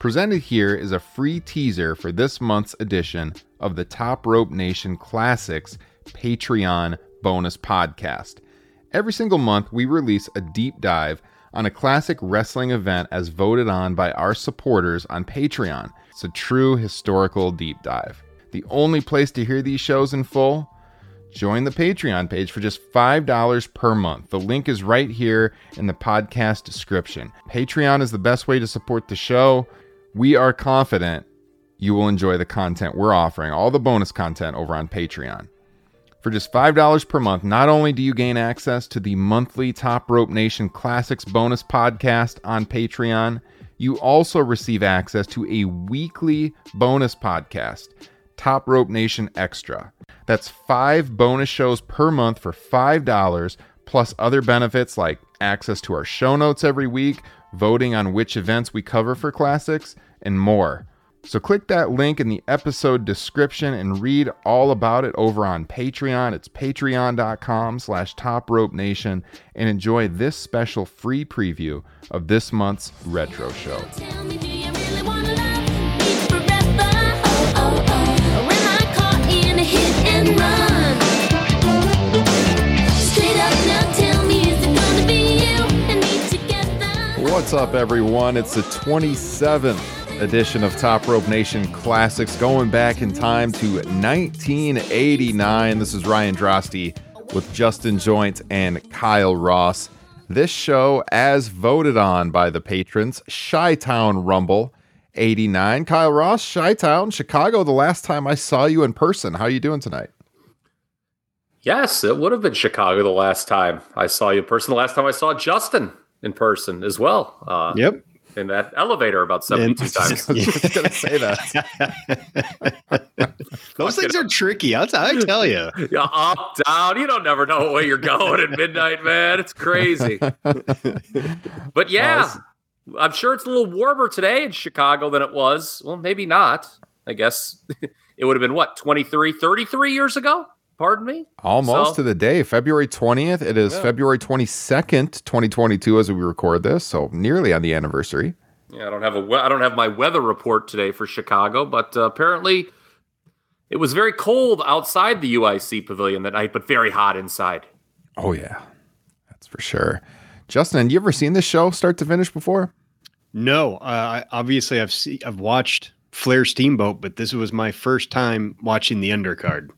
Presented here is a free teaser for this month's edition of the Top Rope Nation Classics Patreon bonus podcast. Every single month, we release a deep dive on a classic wrestling event as voted on by our supporters on Patreon. It's a true historical deep dive. The only place to hear these shows in full? Join the Patreon page for just $5 per month. The link is right here in the podcast description. Patreon is the best way to support the show. We are confident you will enjoy the content we're offering, all the bonus content over on Patreon. For just $5 per month, not only do you gain access to the monthly Top Rope Nation Classics bonus podcast on Patreon, you also receive access to a weekly bonus podcast, Top Rope Nation Extra. That's five bonus shows per month for $5, plus other benefits like access to our show notes every week, voting on which events we cover for classics, and more. So click that link in the episode description and read all about it over on Patreon. It's patreon.com slash top rope nation and enjoy this special free preview of this month's retro show. What's up, everyone? It's the 27th edition of Top Rope Nation Classics, going back in time to 1989. This is Ryan Droste with Justin Joint and Kyle Ross. This show, as voted on by the patrons, Chi Town Rumble 89. Kyle Ross, Chi Town, Chicago. The last time I saw you in person. How are you doing tonight? Yes, it would have been Chicago the last time I saw you in person. The last time I saw Justin in person as well. Uh, Yep. In that elevator about 72 times. I was just gonna say that. Those things are tricky. I'll, t- I tell you. Yeah, up, down. You don't never know where you're going at midnight, man. It's crazy. But yeah, I'm sure it's a little warmer today in Chicago than it was. Well, maybe not. I guess it would have been what, 23, 33 years ago? Pardon me? Almost So- to the day, February 20th. It is Yeah. February 22nd, 2022 as we record this, so nearly on the anniversary. Yeah, I don't have a we- I don't have my weather report today for Chicago, but uh, apparently it was very cold outside the UIC pavilion that night, but very hot inside. Oh yeah. That's for sure. Justin, you ever seen this show start to finish before? No, uh, I- obviously I've see, I've watched Flair Steamboat, but this was my first time watching the undercard.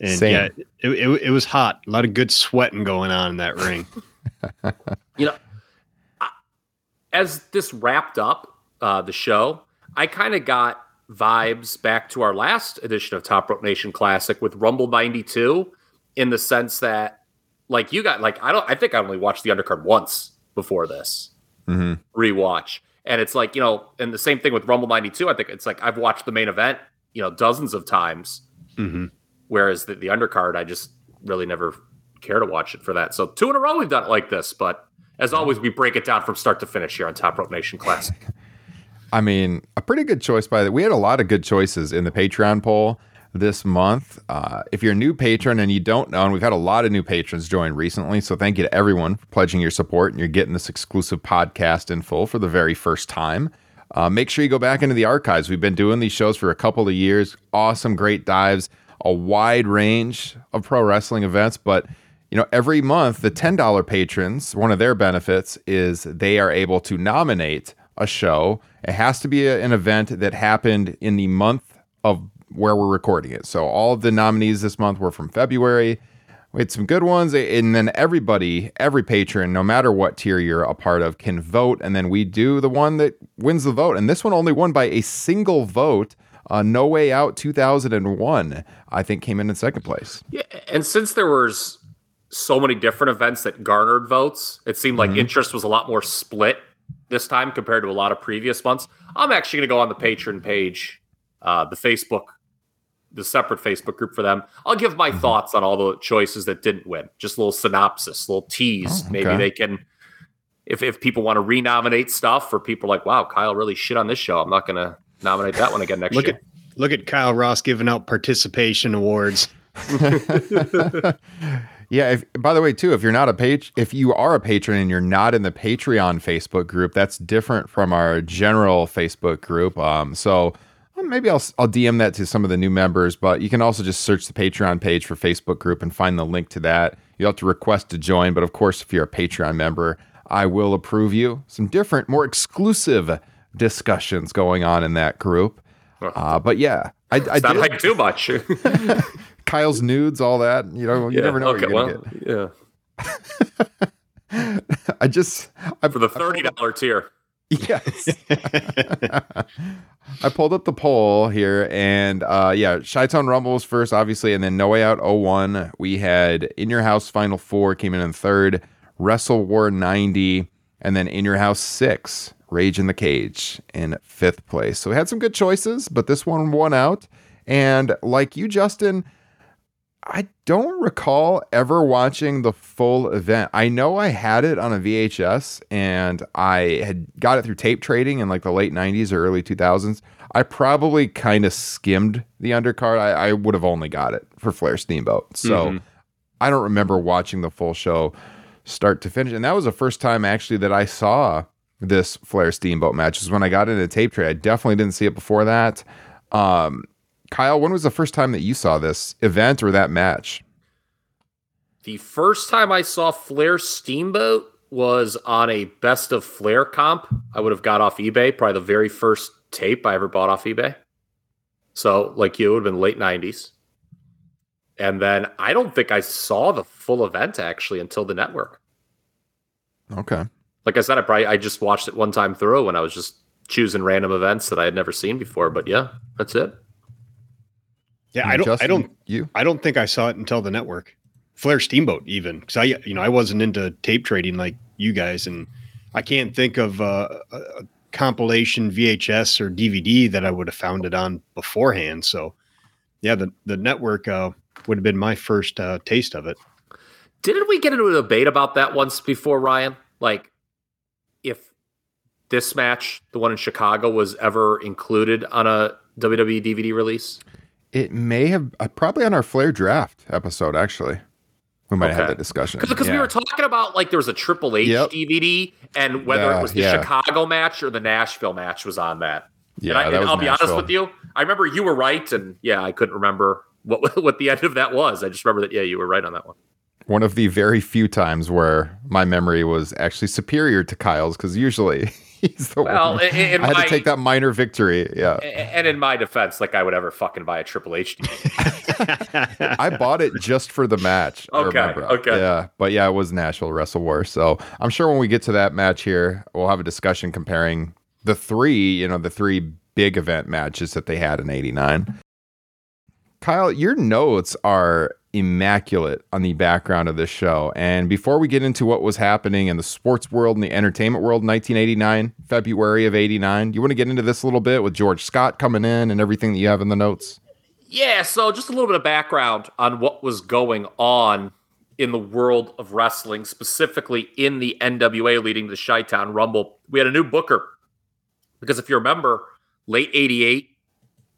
And Same. yeah, it, it, it was hot. A lot of good sweating going on in that ring. You know, as this wrapped up uh, the show, I kind of got vibes back to our last edition of Top Rope Nation Classic with Rumble 92 in the sense that like you got like I don't I think I only watched the undercard once before this. Mm-hmm. rewatch. And it's like, you know, and the same thing with Rumble 92. I think it's like I've watched the main event, you know, dozens of times. hmm Whereas the, the undercard, I just really never care to watch it for that. So two in a row we've done it like this. But as always, we break it down from start to finish here on Top Rope Nation Classic. I mean, a pretty good choice by the. We had a lot of good choices in the Patreon poll this month. Uh, if you're a new patron and you don't know, and we've had a lot of new patrons join recently, so thank you to everyone for pledging your support and you're getting this exclusive podcast in full for the very first time. Uh, make sure you go back into the archives. We've been doing these shows for a couple of years. Awesome, great dives, a wide range of pro wrestling events, but you know, every month the $10 patrons, one of their benefits is they are able to nominate a show. It has to be a- an event that happened in the month of where we're recording it. So all of the nominees this month were from February. We had some good ones, and then everybody, every patron, no matter what tier you're a part of, can vote, and then we do the one that wins the vote. And this one only won by a single vote. Uh, no Way Out 2001, I think, came in in second place. Yeah, and since there was so many different events that garnered votes, it seemed like interest was a lot more split this time compared to a lot of previous months. I'm actually going to go on the patron page, uh, the Facebook, the separate Facebook group for them. I'll give my thoughts on all the choices that didn't win. Just a little synopsis, a little tease. Oh, Maybe they can, if if people want to renominate stuff, or people are like, wow, Kyle really shit on this show. I'm not going to nominate that one again next Look year. at look at Kyle Ross giving out participation awards. Yeah. If, by the way, too, if you're not a page, if you are a patron and you're not in the Patreon Facebook group, that's different from our general Facebook group. Um, so maybe I'll I'll DM that to some of the new members, but you can also just search the Patreon page for Facebook group and find the link to that. You'll have to request to join, but of course, if you're a Patreon member, I will approve you. Some different, more exclusive discussions going on in that group. Uh, but yeah, I, I It's not did like too much. Kyle's nudes, all that. You know, you Yeah, never know what okay, well, get. yeah. I just I, For the thirty dollar tier. yes. I pulled up the poll here, and uh, yeah, Chi-Town Rumble was first, obviously, and then No Way Out 01. We had In Your House Final Four came in in third, Wrestle War 90, and then In Your House 6, Rage in the Cage in fifth place. So we had some good choices, but this one won out. And like you, Justin, I don't recall ever watching the full event. I know I had it on a VHS and I had got it through tape trading in like the late 90s or early 2000s. I probably kind of skimmed the undercard. I, I would have only got it for Flair Steamboat. So mm-hmm. I don't remember watching the full show start to finish. And that was the first time actually that I saw this Flair Steamboat match. Is when I got into tape trade. I definitely didn't see it before that. Um, Kyle, when was the first time that you saw this event or that match? The first time I saw Flair Steamboat was on a best of Flair comp. I would have got off eBay, probably the very first tape I ever bought off eBay. So, like you, it would have been late 90s. And then I don't think I saw the full event actually until the network. Okay. Like I said, I probably I just watched it one time through when I was just choosing random events that I had never seen before. But yeah, that's it. Yeah, I don't. I don't. You? I don't think I saw it until the network. Flair Steamboat, even because I, you know, I wasn't into tape trading like you guys, and I can't think of uh, a, a compilation VHS or DVD that I would have found it on beforehand. So, yeah, the the network uh, would have been my first uh, taste of it. Didn't we get into a debate about that once before, Ryan? Like, if this match, the one in Chicago, was ever included on a WWE DVD release? It may have uh, probably on our Flair draft episode. Actually, we might have had that discussion Because we were talking about like there was a Triple H Yep. DVD, and whether Yeah, it was the yeah. Chicago match or the Nashville match was on that. Yeah, and I, that and was I'll be honest with you, I remember you were right, and yeah, I couldn't remember what what the end of that was. I just remember that yeah, you were right on that one. One of the very few times where my memory was actually superior to Kyle's because usually he's the Well, one. in- I had my- to take that minor victory. Yeah, And in my defense, like I would ever fucking buy a Triple H. I bought it just for the match. Okay, remember. okay. Yeah, but yeah, it was Nashville Wrestle War. So I'm sure when we get to that match here, we'll have a discussion comparing the three, you know, the three big event matches that they had in '89. Kyle, your notes are immaculate on the background of this show. And before we get into what was happening in the sports world and the entertainment world 1989, February of 89, you want to get into this a little bit with George Scott coming in and everything that you have in the notes? Yeah, so just a little bit of background on what was going on in the world of wrestling, specifically in the NWA leading to the Chi Town Rumble. We had a new booker because if you remember, late 88,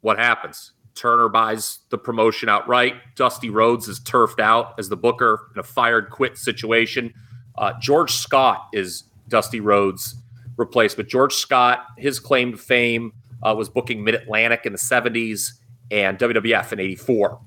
what happens? Turner buys the promotion outright. Dusty Rhodes is turfed out as the booker in a fired quit situation. Uh, George Scott is Dusty Rhodes' replacement. George Scott, his claim to fame uh, was booking Mid Atlantic in the 70s and WWF in 84.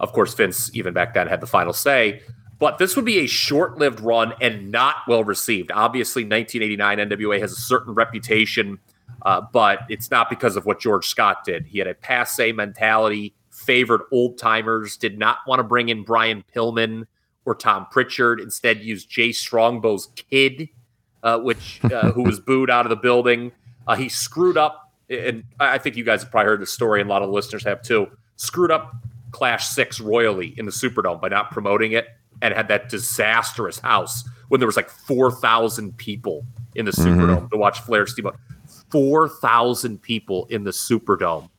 Of course, Vince, even back then, had the final say. But this would be a short lived run and not well received. Obviously, 1989 NWA has a certain reputation, uh, but it's not because of what George Scott did. He had a passe mentality, favored old timers, did not want to bring in Brian Pillman or Tom Prichard, instead, used Jay Strongbow's kid, uh, which uh, who was booed out of the building. Uh, he screwed up and I think you guys have probably heard the story, and a lot of listeners have too. Screwed up Clash Six royally in the Superdome by not promoting it, and had that disastrous house when there was like four thousand people in the Superdome to watch Flair Steamboat. Four thousand people in the Superdome.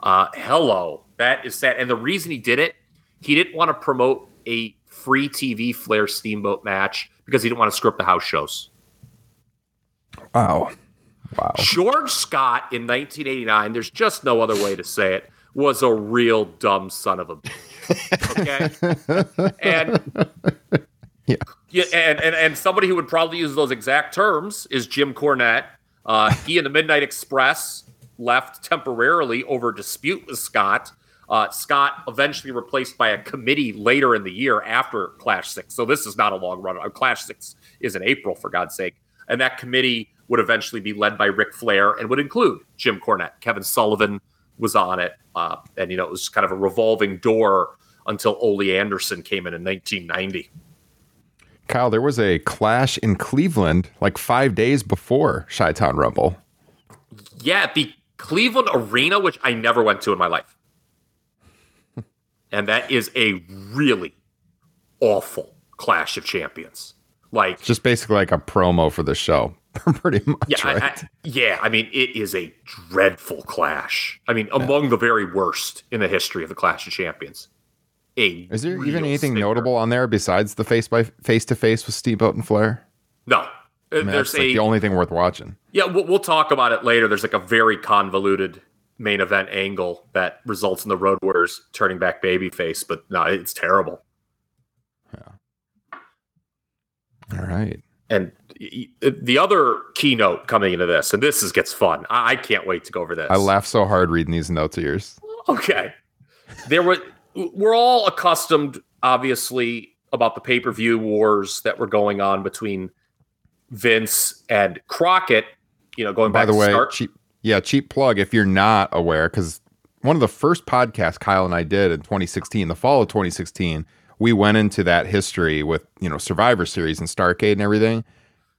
Uh, hello, that is sad. And the reason he did it, he didn't want to promote a free TV Flair Steamboat match because he didn't want to screw up the house shows. Wow. Wow. George Scott in 1989, there's just no other way to say it, was a real dumb son of a bitch. Okay. and Yeah. yeah, and, and and somebody who would probably use those exact terms is Jim Cornette. Uh, he and the Midnight Express left temporarily over dispute with Scott. Uh, Scott eventually replaced by a committee later in the year after Clash Six. So this is not a long run. Uh, Clash Six is in April, for God's sake. And that committee would eventually be led by Ric Flair and would include Jim Cornette. Kevin Sullivan was on it, uh, and you know it was kind of a revolving door until Ole Anderson came in in 1990. Kyle, there was a clash in Cleveland like five days before Chi Town Rumble. Yeah, the Cleveland Arena, which I never went to in my life. and that is a really awful Clash of Champions. Like, Just basically like a promo for the show, pretty much. yeah, right? I, yeah, I mean, it is a dreadful clash. I mean, among the very worst in the history of the Clash of Champions. A Is there even anything notable on there besides the face by face to face with Steamboat and Flair? No. Uh, I mean, There's that's like a the only thing worth watching. Yeah, we'll, we'll talk about it later. There's like a very convoluted main event angle that results in the Road Warriors turning back babyface, but no, it's terrible. Yeah. All right. And the other keynote coming into this, and this is gets fun. I, I can't wait to go over this. I laughed so hard reading these notes of yours. Okay, there were we're all accustomed, obviously, about the pay per view wars that were going on between Vince and Crockett. You know, going By back the to way, start. cheap yeah, cheap plug if you're not aware, because one of the first podcasts Kyle and I did in 2016, the fall of 2016, we went into that history with you know Survivor Series and Starcade and everything.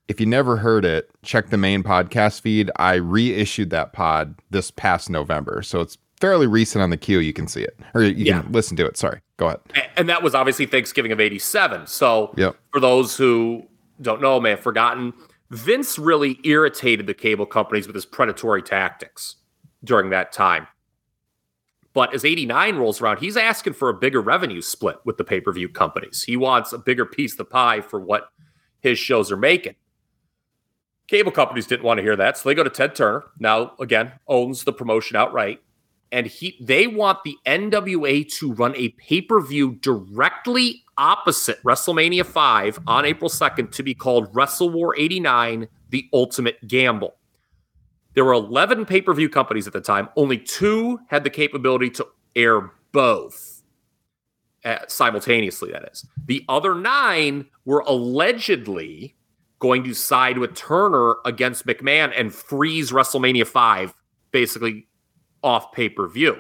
If you never heard it, check the main podcast feed. I reissued that pod this past November, so it's fairly recent on the queue. You can see it or you Yeah. can listen to it. Sorry, go ahead. And that was obviously Thanksgiving of '87. So, Yep. for those who don't know, may have forgotten, Vince really irritated the cable companies with his predatory tactics during that time. But as 89 rolls around, he's asking for a bigger revenue split with the pay per view companies. He wants a bigger piece of the pie for what his shows are making. Cable companies didn't want to hear that, so they go to Ted Turner. Now, again, owns the promotion outright, and he they want the NWA to run a pay per view directly opposite WrestleMania 5 on April 2nd to be called Wrestle War 89: The Ultimate Gamble. There were 11 pay per view companies at the time. Only two had the capability to air both uh, simultaneously, that is. The other nine were allegedly going to side with Turner against McMahon and freeze WrestleMania 5 basically off pay per view.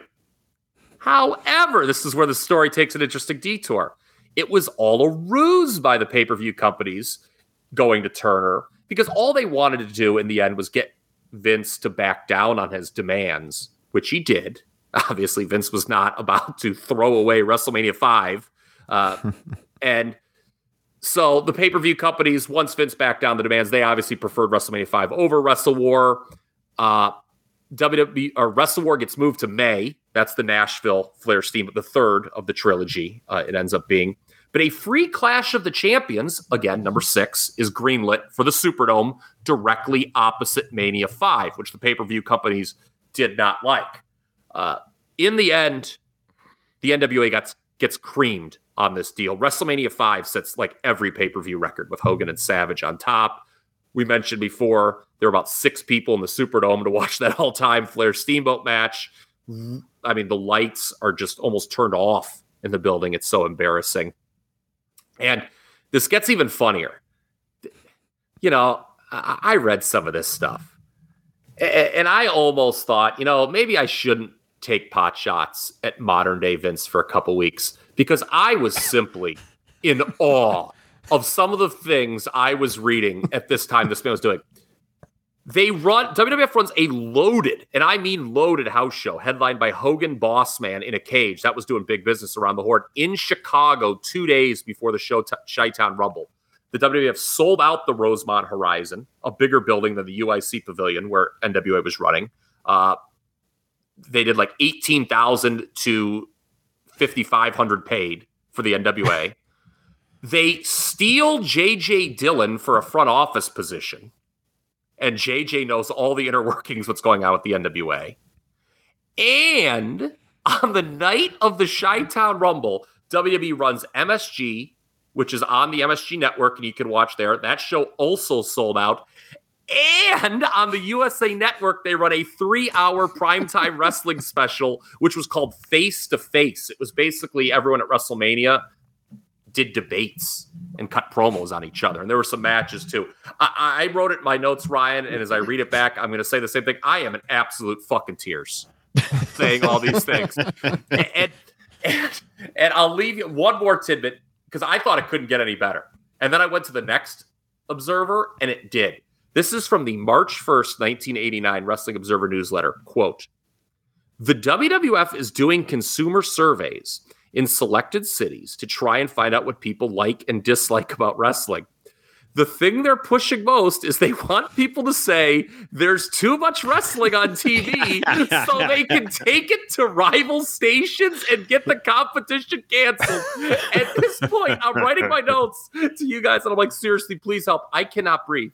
However, this is where the story takes an interesting detour. It was all a ruse by the pay per view companies going to Turner because all they wanted to do in the end was get Vince to back down on his demands, which he did. Obviously, Vince was not about to throw away WrestleMania 5. Uh, and so the pay per view companies, once Vince backed down the demands, they obviously preferred WrestleMania 5 over Wrestle War. Uh, WWE or Wrestle War gets moved to May. That's the Nashville Flair Steam, the third of the trilogy. Uh, it ends up being. But a free Clash of the Champions, again, number six, is greenlit for the Superdome directly opposite Mania 5, which the pay per view companies did not like. Uh, in the end, the NWA gets, gets creamed on this deal. WrestleMania 5 sets like every pay per view record with Hogan and Savage on top. We mentioned before there were about six people in the Superdome to watch that all time Flair Steamboat match. I mean, the lights are just almost turned off in the building. It's so embarrassing. And this gets even funnier. You know, I, read some of this stuff, and I almost thought, you know, maybe I shouldn't take pot shots at modern day Vince for a couple weeks because I was simply in awe of some of the things I was reading at this time this man was doing. They run WWF runs a loaded, and I mean loaded house show headlined by Hogan Bossman in a cage that was doing big business around the horde in Chicago two days before the show Chi Town Rumble. The WWF sold out the Rosemont Horizon, a bigger building than the UIC Pavilion where NWA was running. Uh, they did like 18,000 to 5,500 paid for the NWA. They steal JJ Dillon for a front office position. And JJ knows all the inner workings, what's going on with the NWA. And On the night of the Chi Town Rumble, WWE runs MSG, which is on the MSG network, and you can watch there. That show also sold out. And on the USA Network, they run a three hour primetime wrestling special, which was called Face to Face. It was basically everyone at WrestleMania did debates and cut promos on each other. And there were some matches too. I, I wrote it in my notes, Ryan, and as I read it back, I'm going to say the same thing. I am in absolute fucking tears saying all these things. and, and, and I'll leave you one more tidbit because I thought it couldn't get any better. And then I went to the next Observer and it did. This is from the March 1st, 1989 Wrestling Observer newsletter. Quote The WWF is doing consumer surveys in selected cities to try and find out what people like and dislike about wrestling. The thing they're pushing most is they want people to say there's too much wrestling on TV so they can take it to rival stations and get the competition canceled. At this point, I'm writing my notes to you guys and I'm like, seriously, please help. I cannot breathe.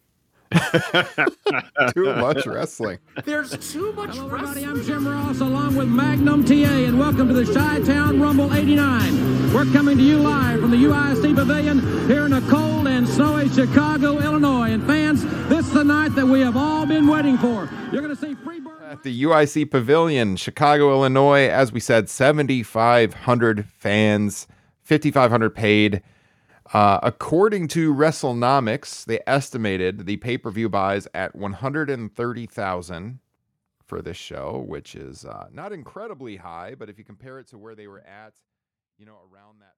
Too much wrestling. There's too much Hello, everybody. wrestling. I'm Jim Ross along with Magnum TA, and welcome to the Chi Town Rumble 89. We're coming to you live from the UIC Pavilion here in a cold and snowy Chicago, Illinois. And fans, this is the night that we have all been waiting for. You're going to see Freebird. At the UIC Pavilion, Chicago, Illinois, as we said, 7,500 fans, 5,500 paid. Uh, according to WrestleNomics, they estimated the pay per view buys at 130,000 for this show, which is uh, not incredibly high, but if you compare it to where they were at, you know, around that